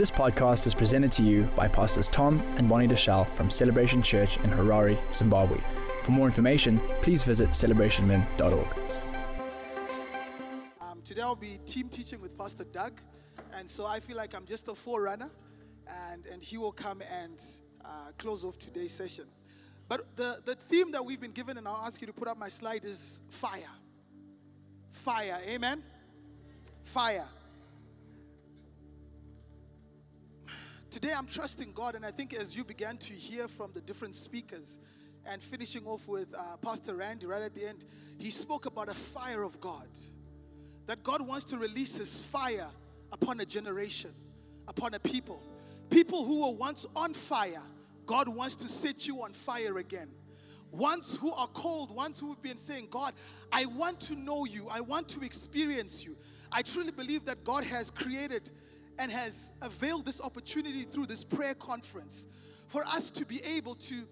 This podcast is presented to you by Pastors Tom and Bonnie Deshazo from Celebration Church in Harare, Zimbabwe. For more information, please visit celebrationmen.org. Um, today I'll be team teaching with Pastor Doug, and so I feel like I'm just a forerunner, and, and he will come and uh, close off today's session. But the, the theme that we've been given, and I'll ask you to put up my slide, is fire. Fire, amen? Fire. Today I'm trusting God, and I think as you began to hear from the different speakers, and finishing off with uh, Pastor Randy right at the end, he spoke about a fire of God. That God wants to release his fire upon a generation, upon a people. People who were once on fire, God wants to set you on fire again. Ones who are cold, ones who have been saying, God, I want to know you, I want to experience you. I truly believe that God has created and has availed this opportunity through this prayer conference for us to be able to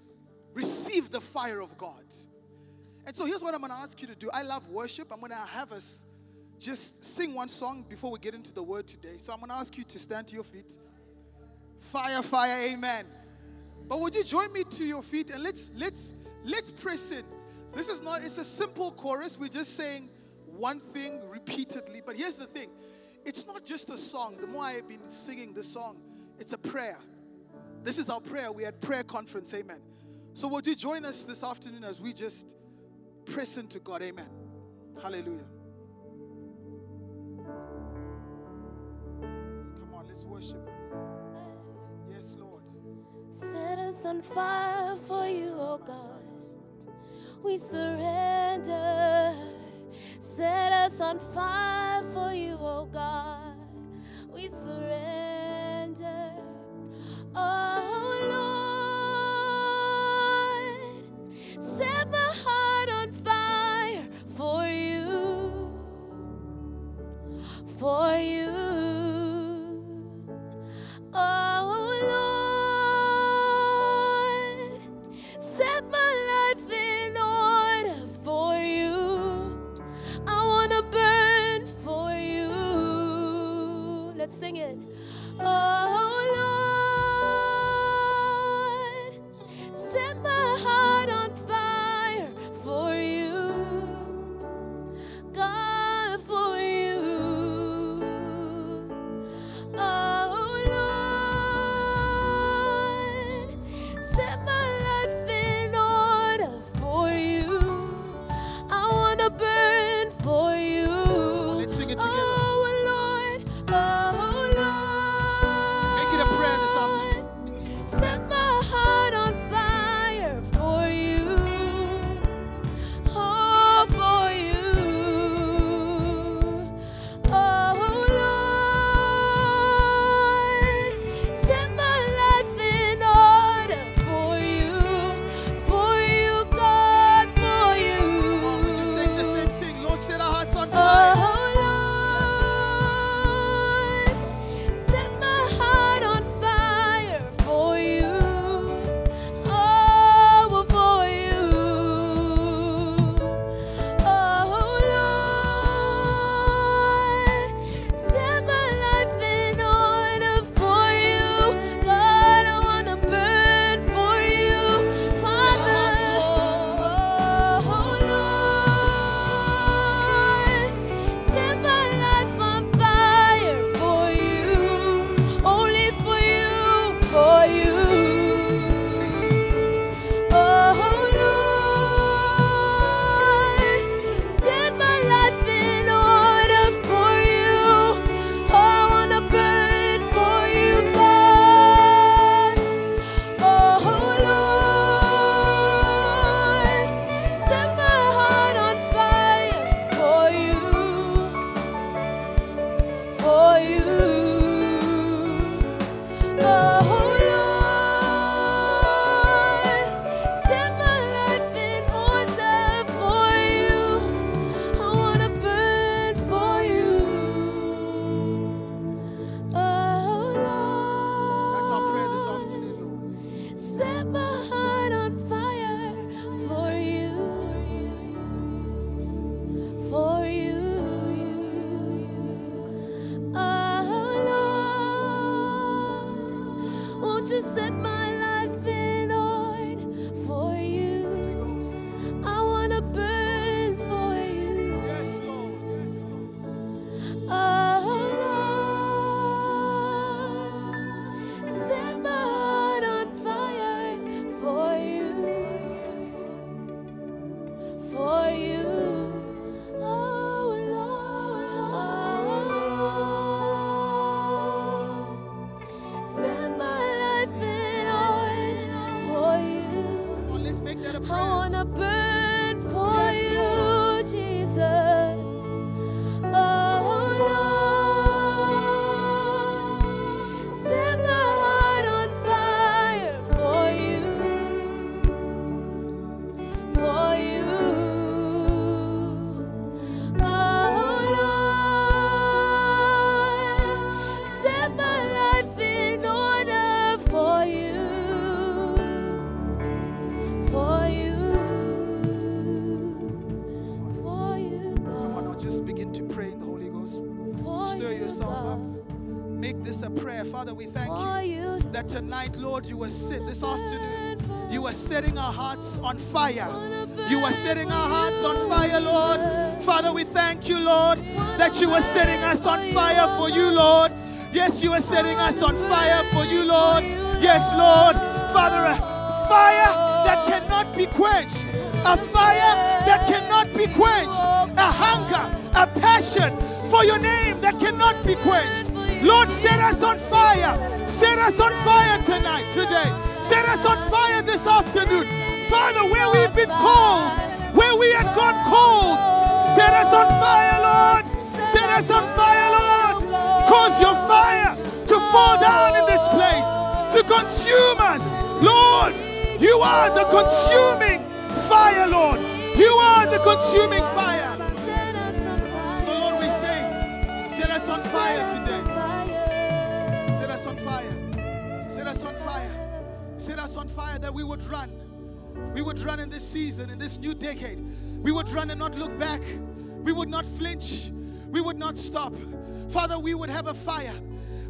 receive the fire of God. And so here's what I'm going to ask you to do. I love worship. I'm going to have us just sing one song before we get into the word today. So I'm going to ask you to stand to your feet. Fire, fire, amen. But would you join me to your feet and let's let's let's press in. This is not it's a simple chorus. We're just saying one thing repeatedly. But here's the thing. It's not just a song. The more I've been singing this song, it's a prayer. This is our prayer. We had prayer conference, amen. So, would you join us this afternoon as we just press into God? Amen. Hallelujah. Come on, let's worship Him. Yes, Lord. Set us on fire for you, oh God. We surrender. Set us on fire for you, oh God. We surrender. Oh Lord, set my heart on fire for you. For you. Lord, you were sit this afternoon. You are setting our hearts on fire. You are setting our hearts on fire, Lord. Father, we thank you, Lord, that you are setting us on fire for you, Lord. Yes, you are setting us on fire for you, Lord. Yes, Lord. Father, a fire that cannot be quenched. A fire that cannot be quenched. A hunger, a passion for your name that cannot be quenched. Lord, set us on fire. Set us on fire tonight, today. Set us on fire this afternoon. Father, where we've been cold, where we had gone cold, set us on fire, Lord. Set us on fire, Lord. Cause your fire to fall down in this place, to consume us. Lord, you are the consuming fire, Lord. You are the consuming fire. So, Lord, we say, set us on fire. On fire that we would run. We would run in this season, in this new decade. We would run and not look back. We would not flinch. We would not stop. Father, we would have a fire.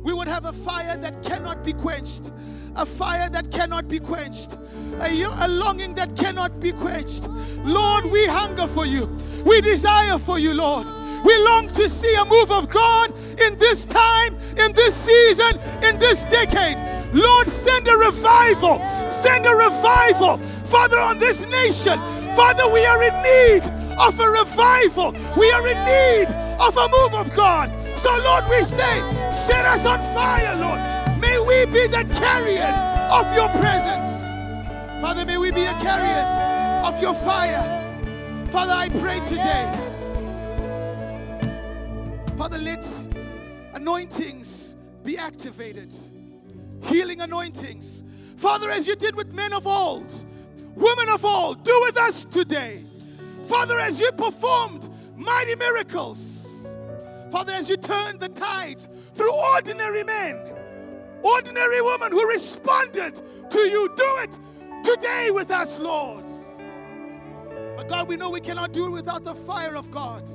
We would have a fire that cannot be quenched. A fire that cannot be quenched. A, a longing that cannot be quenched. Lord, we hunger for you. We desire for you, Lord. We long to see a move of God in this time, in this season, in this decade. Lord, send a revival. Send a revival. Father, on this nation. Father, we are in need of a revival. We are in need of a move of God. So, Lord, we say, set us on fire, Lord. May we be the carriers of your presence. Father, may we be a carriers of your fire. Father, I pray today. Father, let anointings be activated, healing anointings. Father, as you did with men of old, women of old, do with us today. Father, as you performed mighty miracles, Father, as you turned the tides through ordinary men, ordinary women who responded to you, do it today with us, Lord. But God, we know we cannot do it without the fire of God.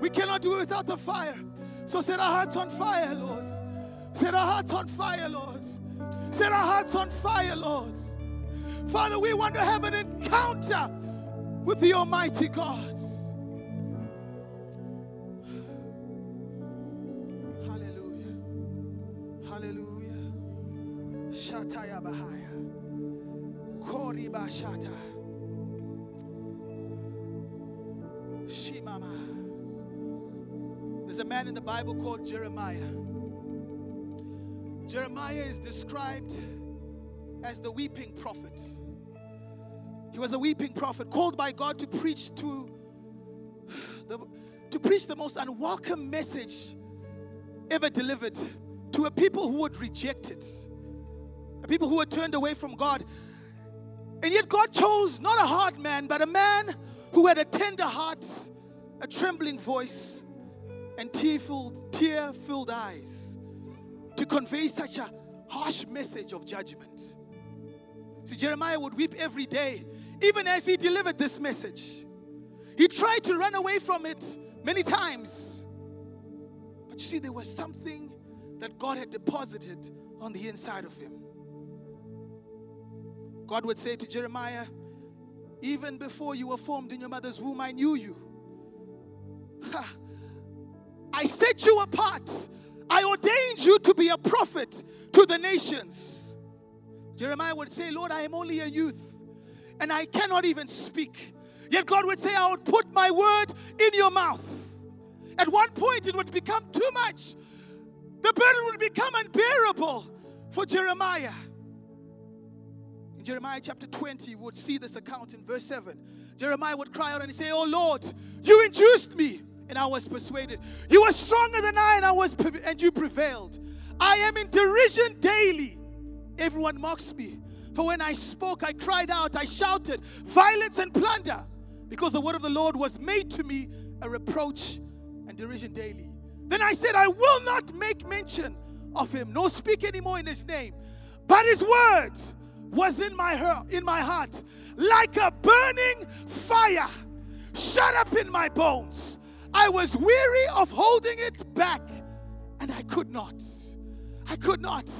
We cannot do it without the fire. So set our hearts on fire, Lord. Set our hearts on fire, Lord. Set our hearts on fire, Lord. Father, we want to have an encounter with the Almighty God. Hallelujah. Hallelujah. Shataya Bahaya. Koriba Shata. Shimama. There's a man in the Bible called Jeremiah. Jeremiah is described as the weeping prophet. He was a weeping prophet called by God to preach to the, to preach the most unwelcome message ever delivered to a people who would reject it, a people who were turned away from God. And yet God chose not a hard man, but a man who had a tender heart, a trembling voice, and tear-filled, tear-filled eyes to convey such a harsh message of judgment. See, Jeremiah would weep every day, even as he delivered this message. He tried to run away from it many times. But you see, there was something that God had deposited on the inside of him. God would say to Jeremiah, Even before you were formed in your mother's womb, I knew you. Ha. I set you apart. I ordained you to be a prophet to the nations. Jeremiah would say, Lord, I am only a youth and I cannot even speak. Yet God would say, I would put my word in your mouth. At one point, it would become too much. The burden would become unbearable for Jeremiah. In Jeremiah chapter 20, you would see this account in verse 7. Jeremiah would cry out and say, Oh Lord, you induced me and I was persuaded. You were stronger than I and I was and you prevailed. I am in derision daily. Everyone mocks me. For when I spoke, I cried out, I shouted, violence and plunder, because the word of the Lord was made to me a reproach and derision daily. Then I said, I will not make mention of him, nor speak anymore in his name. But his word was in my heart, in my heart, like a burning fire, shut up in my bones. I was weary of holding it back, and I could not. I could not.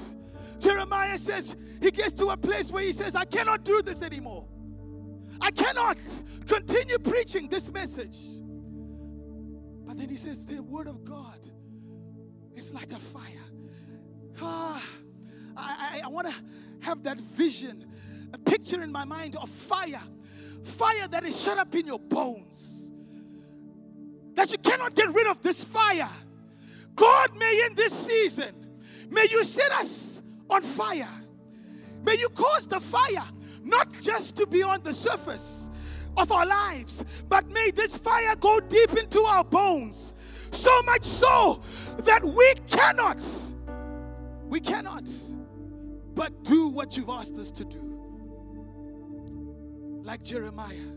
Jeremiah says he gets to a place where he says, I cannot do this anymore. I cannot continue preaching this message. But then he says, The word of God is like a fire. Ah, I, I, I want to have that vision, a picture in my mind of fire. Fire that is shut up in your bones. That you cannot get rid of this fire. God may in this season, may you set us on fire. May you cause the fire not just to be on the surface of our lives, but may this fire go deep into our bones. So much so that we cannot, we cannot but do what you've asked us to do. Like Jeremiah.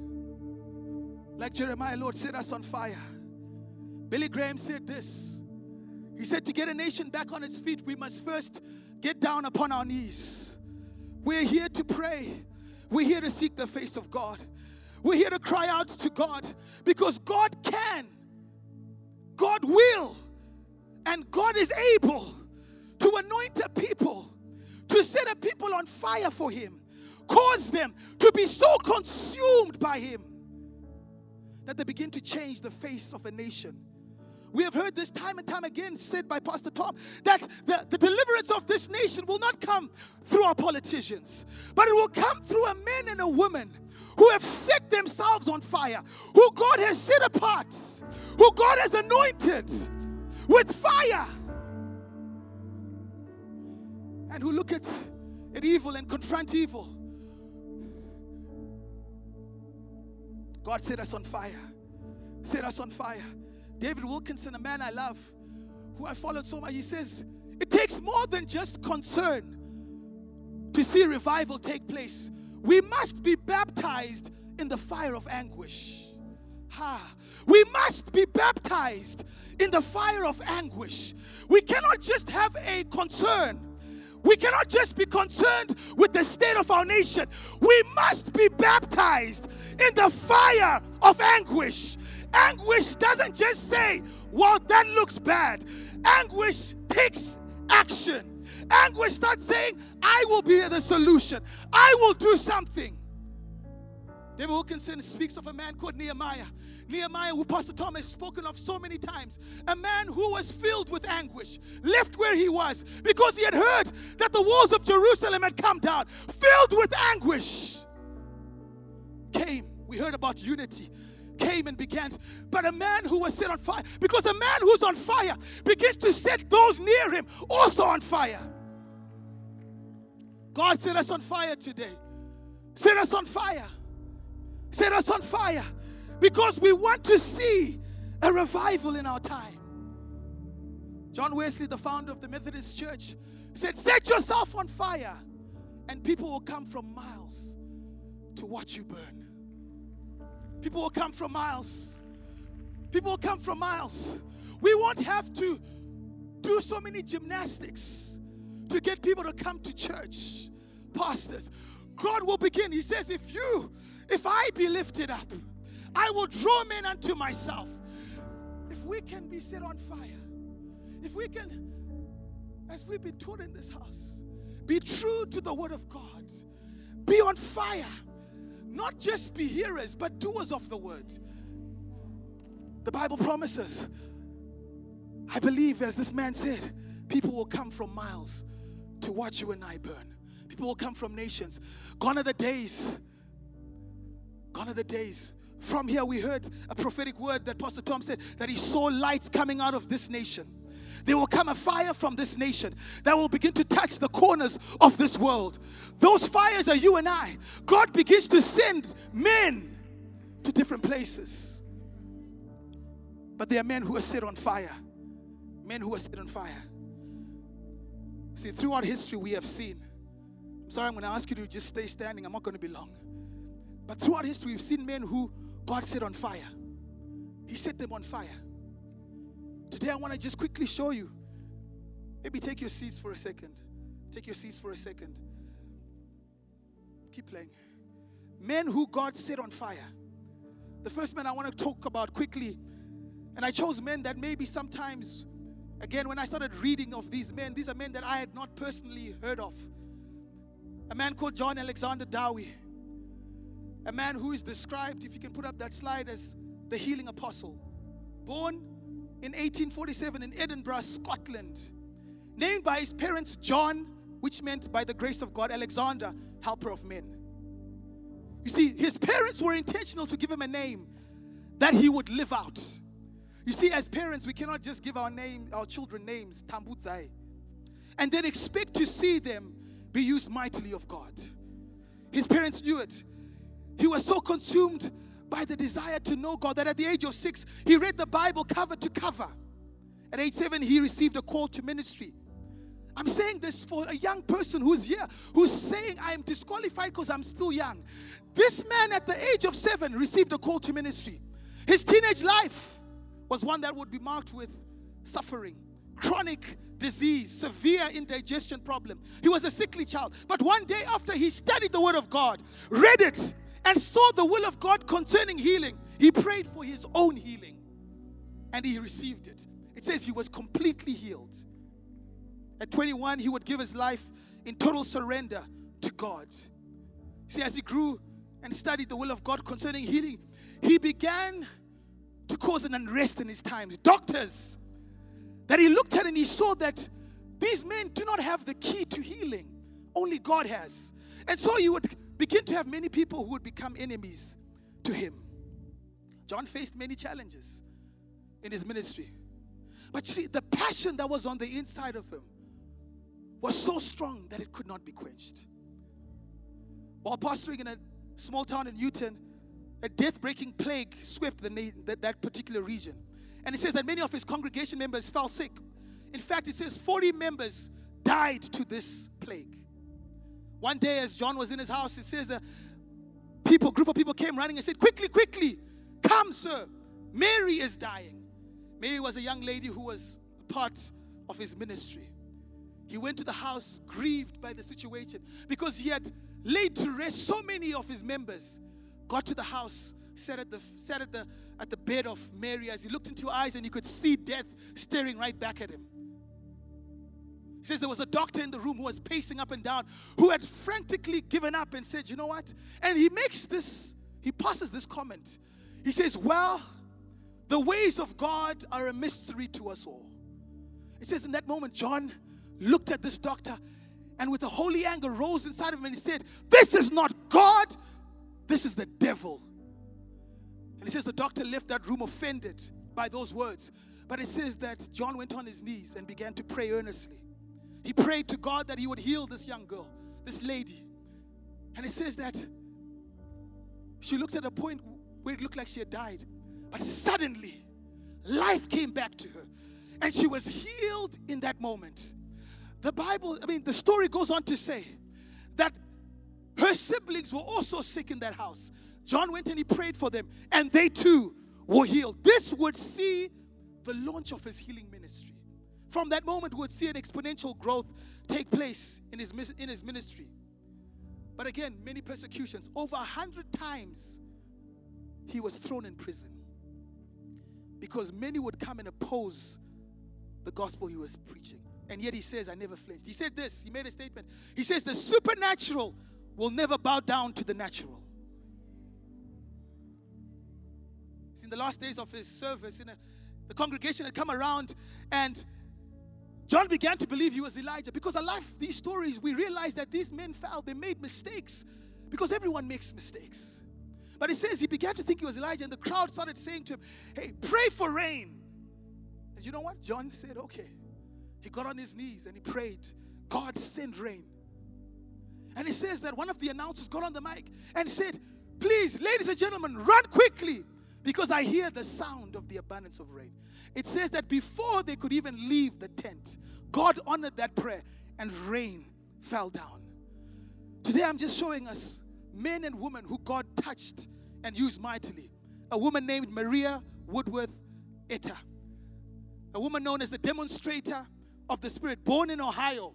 Like Jeremiah, Lord, set us on fire. Billy Graham said this. He said, To get a nation back on its feet, we must first get down upon our knees. We're here to pray. We're here to seek the face of God. We're here to cry out to God because God can, God will, and God is able to anoint a people, to set a people on fire for Him, cause them to be so consumed by Him that they begin to change the face of a nation. We have heard this time and time again said by Pastor Tom that the, the deliverance of this nation will not come through our politicians, but it will come through a man and a woman who have set themselves on fire, who God has set apart, who God has anointed with fire, and who look at, at evil and confront evil. God set us on fire. Set us on fire. David Wilkerson, a man I love, who I followed so much, he says, It takes more than just concern to see revival take place. We must be baptized in the fire of anguish. Ha. We must be baptized in the fire of anguish. We cannot just have a concern. We cannot just be concerned with the state of our nation. We must be baptized in the fire of anguish. Anguish doesn't just say, well, that looks bad. Anguish takes action. Anguish starts saying, I will be the solution, I will do something. David Wilkerson speaks of a man called Nehemiah. Nehemiah, who Pastor Tom has spoken of so many times, a man who was filled with anguish, left where he was because he had heard that the walls of Jerusalem had come down, filled with anguish. Came, we heard about unity, came and began. But a man who was set on fire, because a man who's on fire begins to set those near him also on fire. God set us on fire today. Set us on fire. Set us on fire because we want to see a revival in our time. John Wesley, the founder of the Methodist Church, said, Set yourself on fire, and people will come from miles to watch you burn. People will come from miles. People will come from miles. We won't have to do so many gymnastics to get people to come to church. Pastors, God will begin. He says, If you, if I be lifted up, I will draw men unto myself. If we can be set on fire, if we can, as we've been taught in this house, be true to the word of God, Be on fire. Not just be hearers, but doers of the word. The Bible promises, I believe, as this man said, people will come from miles to watch you and I burn. People will come from nations. Gone are the days. Gone are the days. From here, we heard a prophetic word that Pastor Tom said that he saw lights coming out of this nation. There will come a fire from this nation that will begin to touch the corners of this world. Those fires are you and I. God begins to send men to different places. But there are men who are set on fire. Men who are set on fire. See, throughout history, we have seen. I'm sorry, I'm going to ask you to just stay standing. I'm not going to be long. But throughout history, we've seen men who God set on fire. He set them on fire. Today, I want to just quickly show you. Maybe take your seats for a second. Take your seats for a second. Keep playing. Men who God set on fire. The first man I want to talk about quickly, and I chose men that maybe sometimes, again, when I started reading of these men, these are men that I had not personally heard of. A man called John Alexander Dowie, a man who is described, if you can put up that slide, as the healing apostle. Born in 1847 in Edinburgh, Scotland. Named by his parents John, which meant by the grace of God, Alexander, helper of men. You see, his parents were intentional to give him a name that he would live out. You see, as parents, we cannot just give our name, our children names, Tambudzai, and then expect to see them be used mightily of God. His parents knew it. He was so consumed by the desire to know God that at the age of six, he read the Bible cover to cover. At age seven, he received a call to ministry. I'm saying this for a young person who's here, who's saying, I'm disqualified because I'm still young. This man at the age of seven received a call to ministry. His teenage life was one that would be marked with suffering, chronic disease, severe indigestion problem. He was a sickly child. But one day after he studied the Word of God, read it, and saw the will of God concerning healing, he prayed for his own healing and he received it. It says he was completely healed. At 21, he would give his life in total surrender to God. See, as he grew and studied the will of God concerning healing, he began to cause an unrest in his times. Doctors that he looked at and he saw that these men do not have the key to healing, only God has. And so he would begin to have many people who would become enemies to him. John faced many challenges in his ministry. But see, the passion that was on the inside of him was so strong that it could not be quenched. While pastoring in a small town in Newtown, a death breaking plague swept the, that, that particular region. And it says that many of his congregation members fell sick. In fact, it says 40 members died to this plague. One day, as John was in his house, it says a people, group of people came running and said, Quickly, quickly, come, sir. Mary is dying. Mary was a young lady who was a part of his ministry. He went to the house grieved by the situation because he had laid to rest so many of his members. Got to the house, sat at the sat at the at the bed of Mary as he looked into her eyes and he could see death staring right back at him says there was a doctor in the room who was pacing up and down, who had frantically given up and said, You know what? And he makes this, he passes this comment. He says, Well, the ways of God are a mystery to us all. It says, In that moment, John looked at this doctor and with a holy anger rose inside of him and he said, This is not God, this is the devil. And he says, The doctor left that room offended by those words. But it says that John went on his knees and began to pray earnestly. He prayed to God that He would heal this young girl, this lady. And it says that she looked at a point where it looked like she had died. But suddenly, life came back to her. And she was healed in that moment. The Bible, I mean, the story goes on to say that her siblings were also sick in that house. John went and he prayed for them, and they too were healed. This would see the launch of his healing ministry. From that moment, we would see an exponential growth take place in his, in his ministry. But again, many persecutions. Over a hundred times, he was thrown in prison because many would come and oppose the gospel he was preaching. And yet he says, I never flinched. He said this, he made a statement. He says, The supernatural will never bow down to the natural. It's in the last days of his service, in a, the congregation had come around, and John began to believe he was Elijah because I love these stories. We realize that these men fell, they made mistakes because everyone makes mistakes. But it says he began to think he was Elijah, and the crowd started saying to him, Hey, pray for rain. And you know what? John said, Okay. He got on his knees and he prayed, God send rain. And he says that one of the announcers got on the mic and said, Please, ladies and gentlemen, run quickly because I hear the sound of the abundance of rain. It says that before they could even leave the tent, God honored that prayer and rain fell down. Today I'm just showing us men and women who God touched and used mightily. A woman named Maria Woodworth Etter, a woman known as the demonstrator of the Spirit, born in Ohio,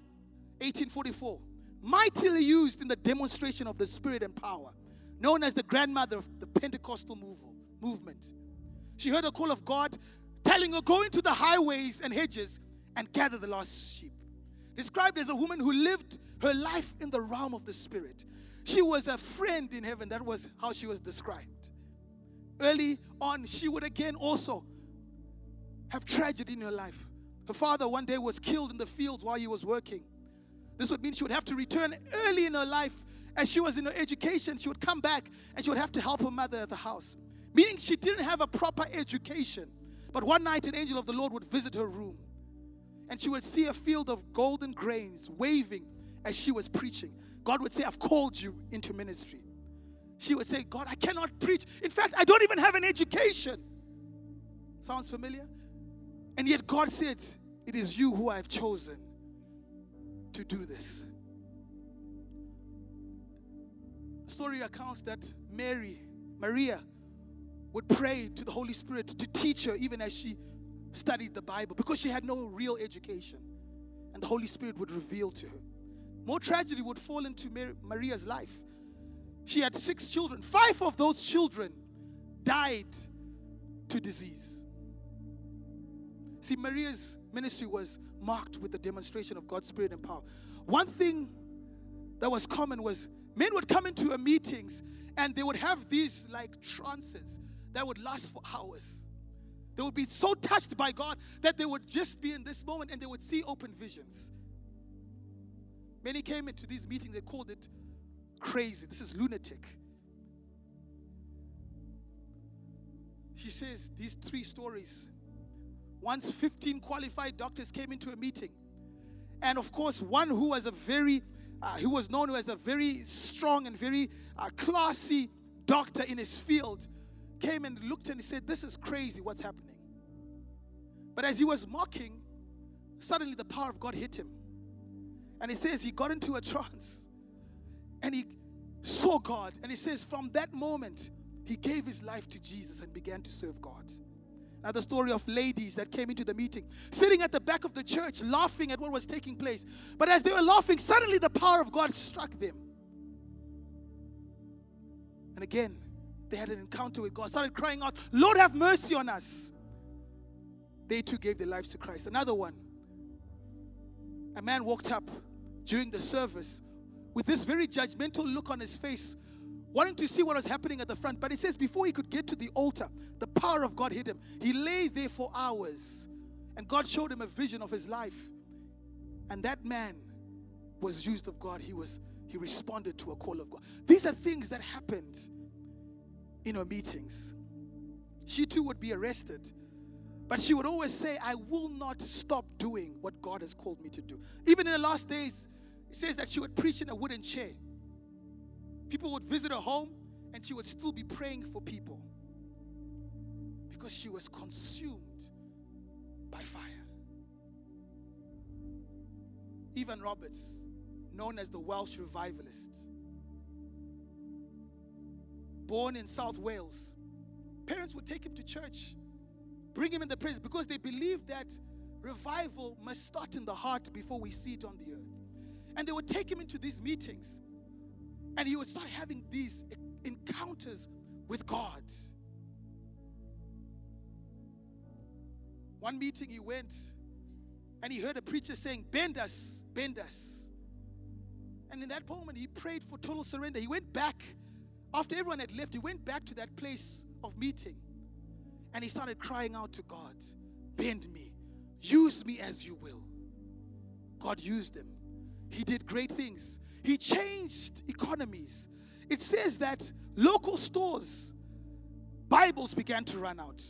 1844, mightily used in the demonstration of the Spirit and power, known as the grandmother of the Pentecostal movement. She heard the call of God telling her, Go into the highways and hedges and gather the lost sheep. Described as a woman who lived her life in the realm of the Spirit. She was a friend in heaven. That was how she was described. Early on, she would again also have tragedy in her life. Her father one day was killed in the fields while he was working. This would mean she would have to return early in her life. As she was in her education, she would come back and she would have to help her mother at the house. Meaning she didn't have a proper education. But one night, an angel of the Lord would visit her room. And she would see a field of golden grains waving as she was preaching. God would say, I've called you into ministry. She would say, God, I cannot preach. In fact, I don't even have an education. Sounds familiar? And yet God said, It is you who I have chosen to do this. The story accounts that Mary, Maria, would pray to the Holy Spirit to teach her even as she studied the Bible because she had no real education. And the Holy Spirit would reveal to her. More tragedy would fall into Maria's life. She had six children. Five of those children died to disease. See, Maria's ministry was marked with the demonstration of God's Spirit and power. One thing that was common was men would come into a meetings and they would have these like trances that would last for hours. They would be so touched by God that they would just be in this moment and they would see open visions. Many came into these meetings, they called it crazy. This is lunatic. She says these three stories. Once 15 qualified doctors came into a meeting. And of course, one who was a very, uh, he was known as a very strong and very uh, classy doctor in his field, came and looked and he said, This is crazy what's happening. But as he was mocking, suddenly the power of God hit him. And he says he got into a trance and he saw God. And he says, from that moment, he gave his life to Jesus and began to serve God. Now, the story of ladies that came into the meeting, sitting at the back of the church, laughing at what was taking place. But as they were laughing, suddenly the power of God struck them. And again, they had an encounter with God, started crying out, Lord, have mercy on us. They too gave their lives to Christ. Another one, a man walked up during the service with this very judgmental look on his face, wanting to see what was happening at the front. But he says before he could get to the altar, the power of God hit him. He lay there for hours, and God showed him a vision of his life. And that man was used of God. He was he responded to a call of God. These are things that happened in her meetings. She too would be arrested. But she would always say, I will not stop doing what God has called me to do. Even in the last days, it says that she would preach in a wooden chair. People would visit her home and she would still be praying for people because she was consumed by fire. Evan Roberts, known as the Welsh revivalist, born in South Wales, parents would take him to church, bring him in the presence because they believed that revival must start in the heart before we see it on the earth. And they would take him into these meetings. And he would start having these encounters with God. One meeting he went and he heard a preacher saying, Bend us, bend us. And in that moment, he prayed for total surrender. He went back, after everyone had left, he went back to that place of meeting and he started crying out to God Bend me, use me as you will. God used him. He did great things. He changed economies. It says that local stores, Bibles began to run out.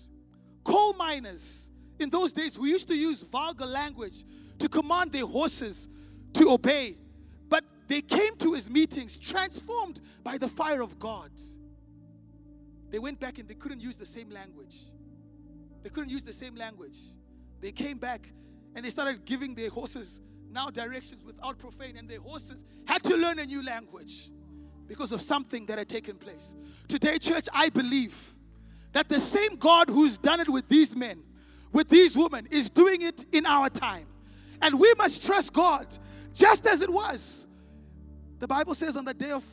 Coal miners, in those days, we used to use vulgar language to command their horses to obey. They came to his meetings transformed by the fire of God. They went back and they couldn't use the same language. They couldn't use the same language. They came back and they started giving their horses now directions without profane, and their horses had to learn a new language because of something that had taken place. Today, church, I believe that the same God who's done it with these men, with these women, is doing it in our time. And we must trust God just as it was. The Bible says on the day of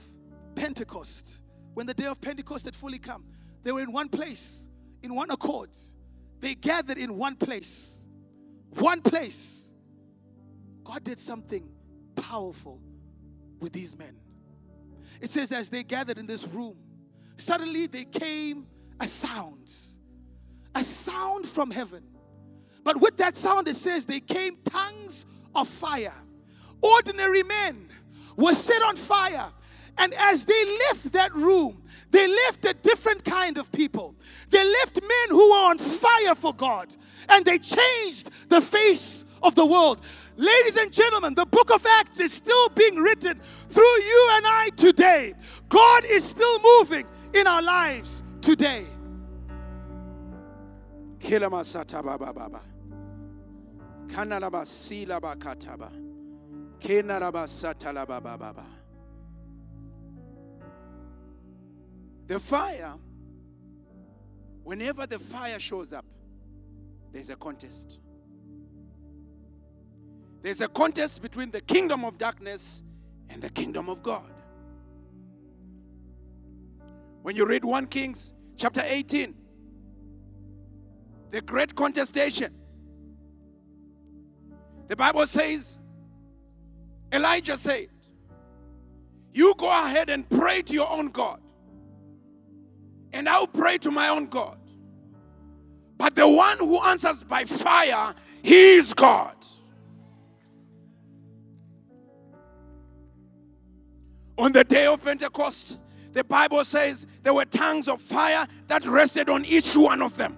Pentecost, when the day of Pentecost had fully come, they were in one place, in one accord. They gathered in one place. One place. God did something powerful with these men. It says, as they gathered in this room, suddenly there came a sound, a sound from heaven. But with that sound, it says, they came tongues of fire. Ordinary men were set on fire. And as they left that room, they left a different kind of people. They left men who were on fire for God. And they changed the face of the world. Ladies and gentlemen, the book of Acts is still being written through you and I today. God is still moving in our lives today. The fire, whenever the fire shows up, there's a contest. There's a contest between the kingdom of darkness and the kingdom of God. When you read 1 Kings chapter 18, the great contestation, the Bible says, Elijah said, You go ahead and pray to your own God and I'll pray to my own God. But the one who answers by fire, he is God. On the day of Pentecost, the Bible says there were tongues of fire that rested on each one of them.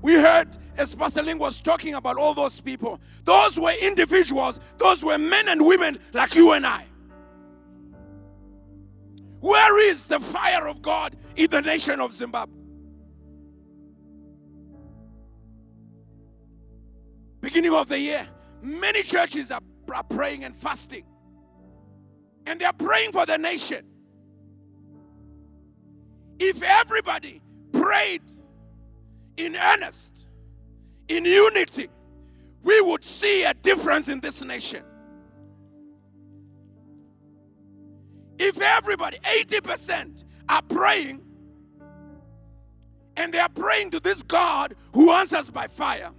We heard as Pastor Ling was talking about all those people. Those were individuals, those were men and women like you and I. Where is the fire of God in the nation of Zimbabwe? Beginning of the year, many churches are, praying and fasting. And they are praying for the nation. If everybody prayed in earnest, in unity, we would see a difference in this nation. If everybody, 80% are praying, and they are praying to this God who answers by fire,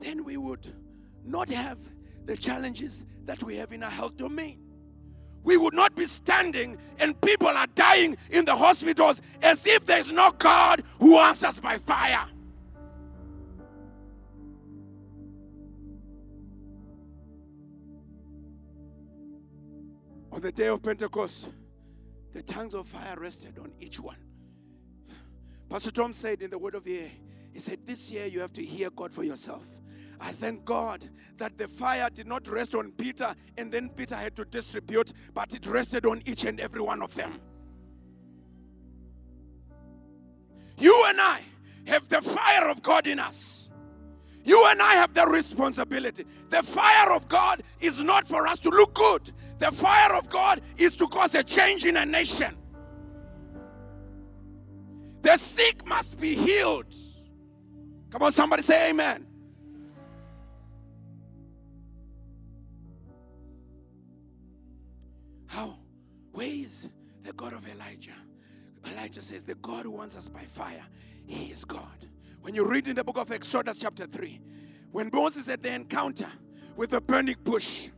then we would not have the challenges that we have in our health domain. We would not be standing and people are dying in the hospitals as if there's no God who answers by fire. On the day of Pentecost, the tongues of fire rested on each one. Pastor Tom said in the word of the year, he said, This year you have to hear God for yourself. I thank God that the fire did not rest on Peter and then Peter had to distribute, but it rested on each and every one of them. You and I have the fire of God in us. You and I have the responsibility. The fire of God is not for us to look good, the fire of God is to cause a change in a nation. The sick must be healed. Come on, somebody say amen. Where is the God of Elijah? Elijah says, The God who wants us by fire, He is God. When you read in the book of Exodus, chapter 3, when Moses had the encounter with the burning bush,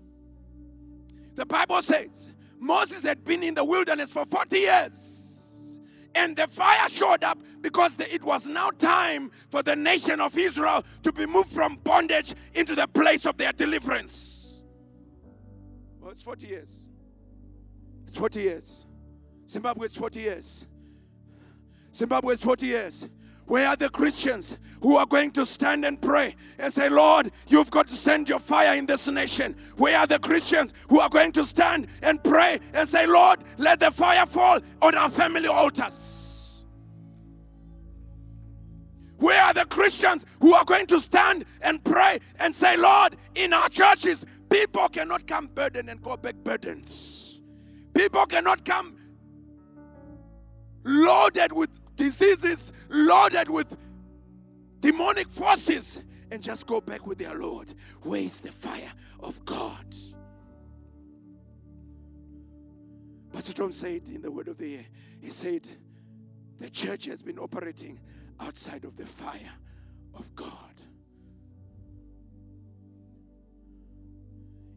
The Bible says Moses had been in the wilderness for 40 years. And the fire showed up because the, it was now time for the nation of Israel to be moved from bondage into the place of their deliverance. Well, it's 40 years. It's 40 years. Zimbabwe is 40 years. Zimbabwe is 40 years. Where are the Christians who are going to stand and pray and say, Lord, you've got to send your fire in this nation? Where are the Christians who are going to stand and pray and say, Lord, let the fire fall on our family altars? Where are the Christians who are going to stand and pray and say, Lord, in our churches, people cannot come burdened and go back burdened. People cannot come loaded with diseases, loaded with demonic forces, and just go back with their Lord. Where is the fire of God? Pastor Tom said in the word of the year, he said, the church has been operating outside of the fire of God.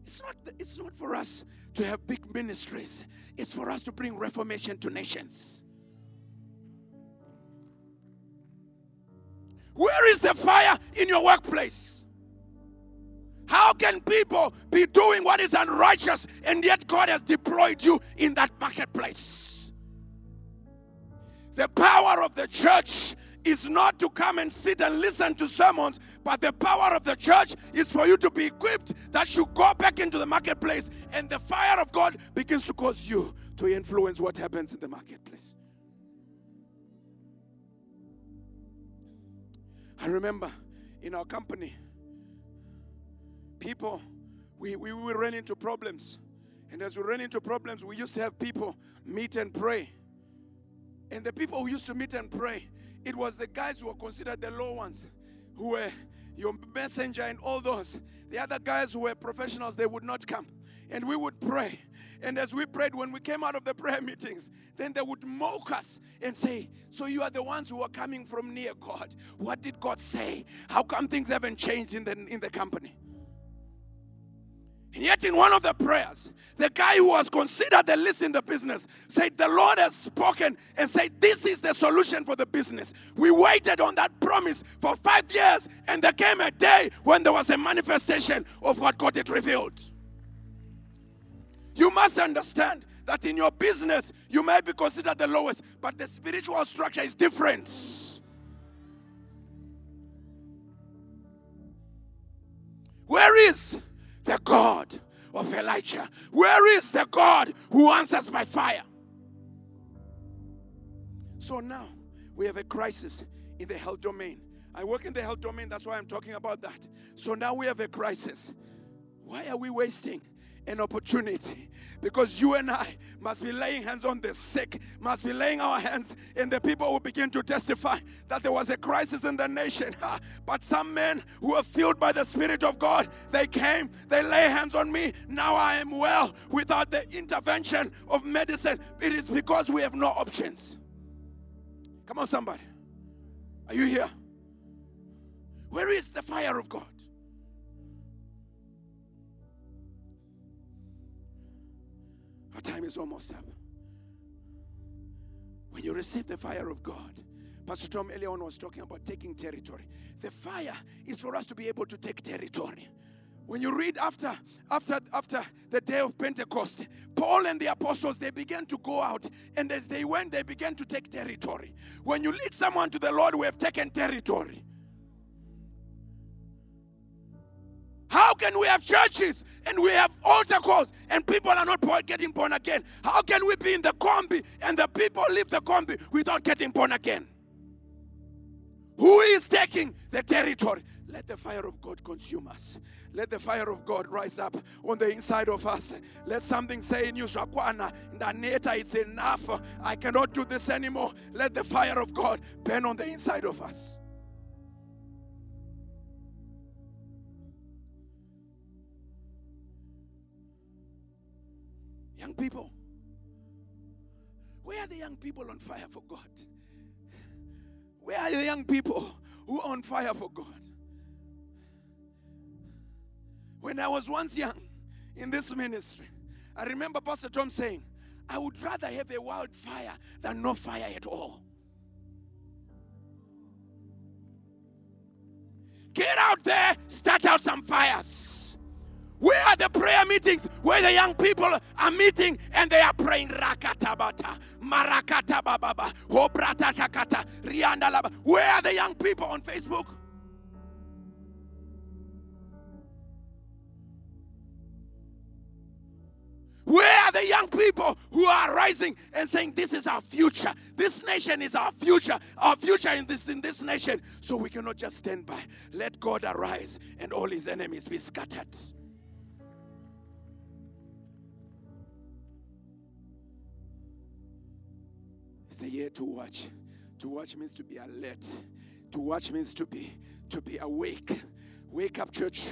It's not, it's not for us to have big ministries, it's for us to bring reformation to nations. Where is the fire in your workplace? How can people be doing what is unrighteous and yet God has deployed you in that marketplace? The power of the church is not to come and sit and listen to sermons, but the power of the church is for you to be equipped that you go back into the marketplace and the fire of God begins to cause you to influence what happens in the marketplace. I remember in our company, people, we, we, we ran into problems. And as we ran into problems, we used to have people meet and pray. And the people who used to meet and pray, it was the guys who were considered the low ones, who were your messenger and all those. The other guys who were professionals, they would not come. And we would pray. And as we prayed, when we came out of the prayer meetings, then they would mock us and say, So you are the ones who are coming from near God. What did God say? How come things haven't changed in the, in the company? And yet, in one of the prayers, the guy who was considered the least in the business said, The Lord has spoken and said, This is the solution for the business. We waited on that promise for five years, and there came a day when there was a manifestation of what God had revealed. You must understand that in your business, you may be considered the lowest, but the spiritual structure is different. Where is the God of Elijah? Where is the God who answers by fire? So now we have a crisis in the health domain. I work in the health domain, that's why I'm talking about that. So now we have a crisis. Why are we wasting an opportunity because you and I must be laying hands on the sick, must be laying our hands, and the people will begin to testify that there was a crisis in the nation. But some men who are filled by the Spirit of God, they came, they lay hands on me. Now I am well without the intervention of medicine. It is because we have no options. Come on, somebody. Are you here? Where is the fire of God? Our time is almost up. When you receive the fire of God, Pastor Tom earlier on was talking about taking territory. The fire is for us to be able to take territory. When you read after after after the day of Pentecost, Paul and the apostles they began to go out, and as they went, they began to take territory. When you lead someone to the Lord, we have taken territory. How can we have churches and we have altar calls and people are not getting born again? How can we be in the combi and the people leave the combi without getting born again? Who is taking the territory? Let the fire of God consume us. Let the fire of God rise up on the inside of us. Let something say in you, Shakwana, Ndaneta, it's enough. I cannot do this anymore. Let the fire of God burn on the inside of us. Young people, where are the young people on fire for God? Where are the young people who are on fire for God? When I was once young in this ministry, I remember Pastor Tom saying, I would rather have a wildfire than no fire at all. Get out there, start out some fires. Where are the prayer meetings where the young people are meeting and they are praying rakatabata, marakata bababa, hobrata takata, rianda laba. Where are the young people on Facebook? Where are the young people who are rising and saying, This is our future. This nation is our future. Our future in this in this nation. So we cannot just stand by. Let God arise and all his enemies be scattered. A year to watch. To watch means to be alert. To watch means to be to be awake. Wake up, church.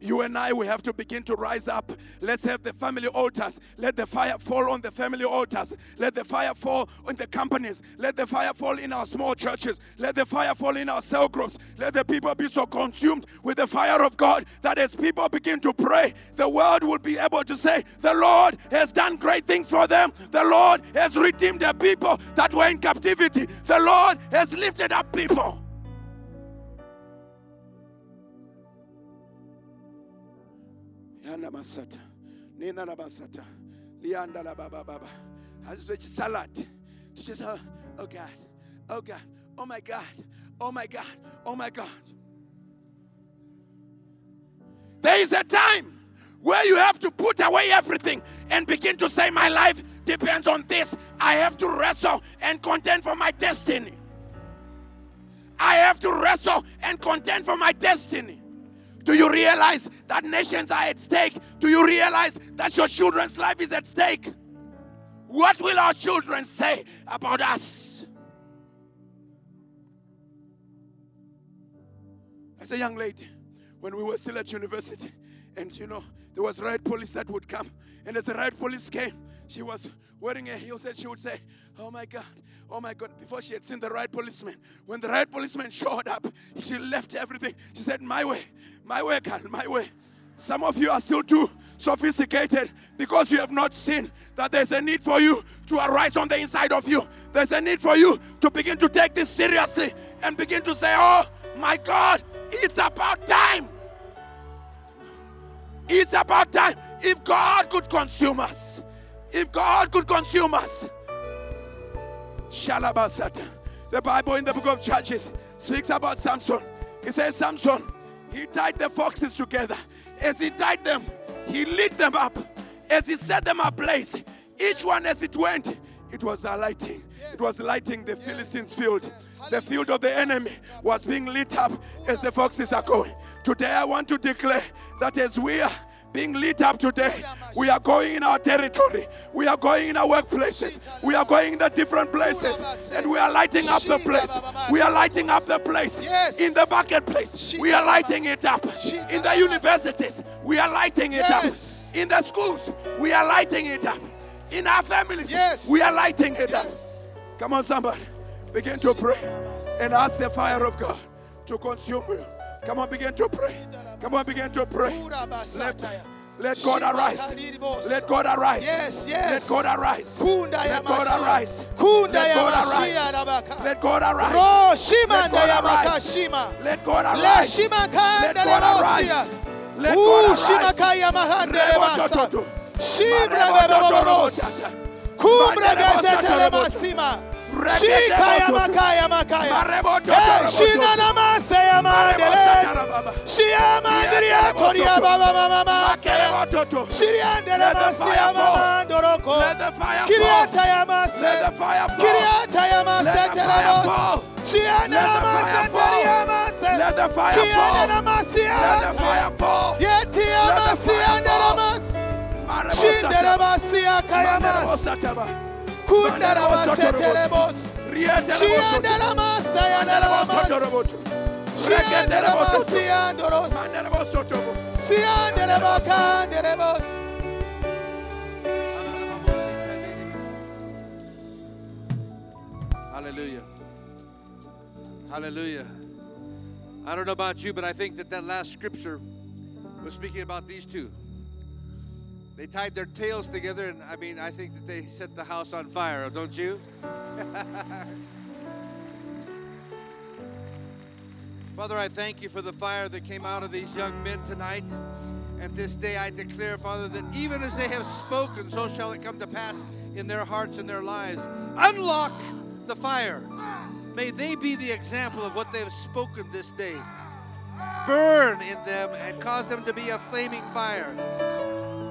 You and I, we have to begin to rise up. Let's have the family altars. Let the fire fall on the family altars. Let the fire fall on the companies. Let the fire fall in our small churches. Let the fire fall in our cell groups. Let the people be so consumed with the fire of God that as people begin to pray, the world will be able to say, The Lord has done great things for them. The Lord has redeemed the people that were in captivity. The Lord has lifted up people. Yana masata. Nina la basata. Lianda la baba baba. Hazwe salad. Just oh, oh God. Oh God. Oh my God. Oh my God. Oh my God. There is a time where you have to put away everything and begin to say, My life depends on this. I have to wrestle and contend for my destiny. I have to wrestle and contend for my destiny. Do you realize that nations are at stake? Do you realize that your children's life is at stake? What will our children say about us? As a young lady, when we were still at university, and you know, there was riot police that would come. And as the riot police came, she was wearing a heel and she would say, Oh my God, oh my God, before she had seen the right policeman. When the right policeman showed up, she left everything. She said, My way, my way, girl, my way. Some of you are still too sophisticated because you have not seen that there's a need for you to arise on the inside of you. There's a need for you to begin to take this seriously and begin to say, Oh my God, it's about time. It's about time. If God could consume us, if God could consume us, Shalabasata. The Bible in the book of Judges speaks about Samson. He says, Samson, he tied the foxes together. As he tied them, he lit them up. As he set them ablaze, each one as it went, it was lighting. It was lighting the Philistines' field. The field of the enemy was being lit up as the foxes are going. Today, I want to declare that as we are being lit up today. We are going in our territory. We are going in our workplaces. We are going in the different places. And we are lighting up the place. We are lighting up the place. In the marketplace. We are lighting it up. In the universities. We are lighting it up. In the schools. We are lighting it up. In our families. We are lighting it up. Come on, somebody. Begin to pray and ask the fire of God to consume you. Come on, begin to pray. Come on, begin to pray. Let, let God arise. Let God arise. Yes, yes. Let God arise. Let God arise. Kunda Let God arise. Let God arise. Let God arise. Let God arise. Let God arise. Let God arise. Let the masi fire ya fall. mama ndoroko. Let the fire fall. Let the fire fall. Kiriata ya mase Let the fireamasia Let the fire fall. Shianda Let la the mase fire teria fall. mase. Let the fire Kianda la fall. masi Let the ata. fire fall. Yeti ya Let the masi fire anda la fall. mas. Shinde la masi akaya mas. Kunda la mase teremos. Shianda la mase anda la mas. Shianda la masi andoros. Sianda la makanderemos. Hallelujah. Hallelujah. I don't know about you, but I think that that last scripture was speaking about these two. They tied their tails together, and I mean, I think that they set the house on fire, don't you? Father, I thank you for the fire that came out of these young men tonight. And this day I declare, Father, that even as they have spoken, so shall it come to pass in their hearts and their lives. Unlock the fire. May they be the example of what they have spoken this day. Burn in them and cause them to be a flaming fire.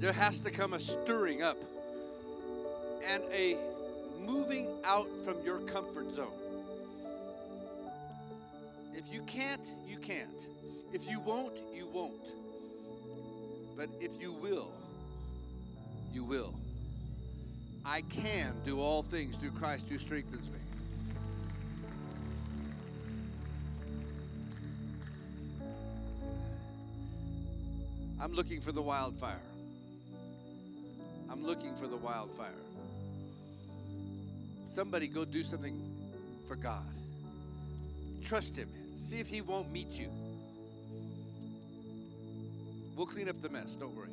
There has to come a stirring up and a moving out from your comfort zone. If you can't, you can't. If you won't, you won't. But if you will, you will. I can do all things through Christ who strengthens me. I'm looking for the wildfire. I'm looking for the wildfire. Somebody go do something for God. Trust Him. See if He won't meet you. We'll clean up the mess, don't worry.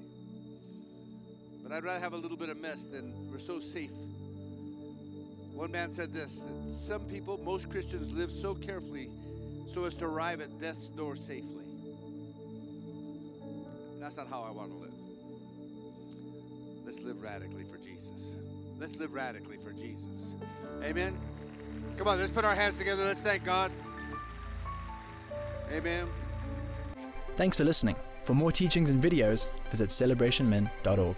But I'd rather have a little bit of mess than we're so safe. One man said this that some people, most Christians, live so carefully so as to arrive at death's door safely. That's not how I want to live. Live radically for Jesus. Let's live radically for Jesus. Amen. Come on, let's put our hands together. Let's thank God. Amen. Thanks for listening. For more teachings and videos, visit celebrationmen.org.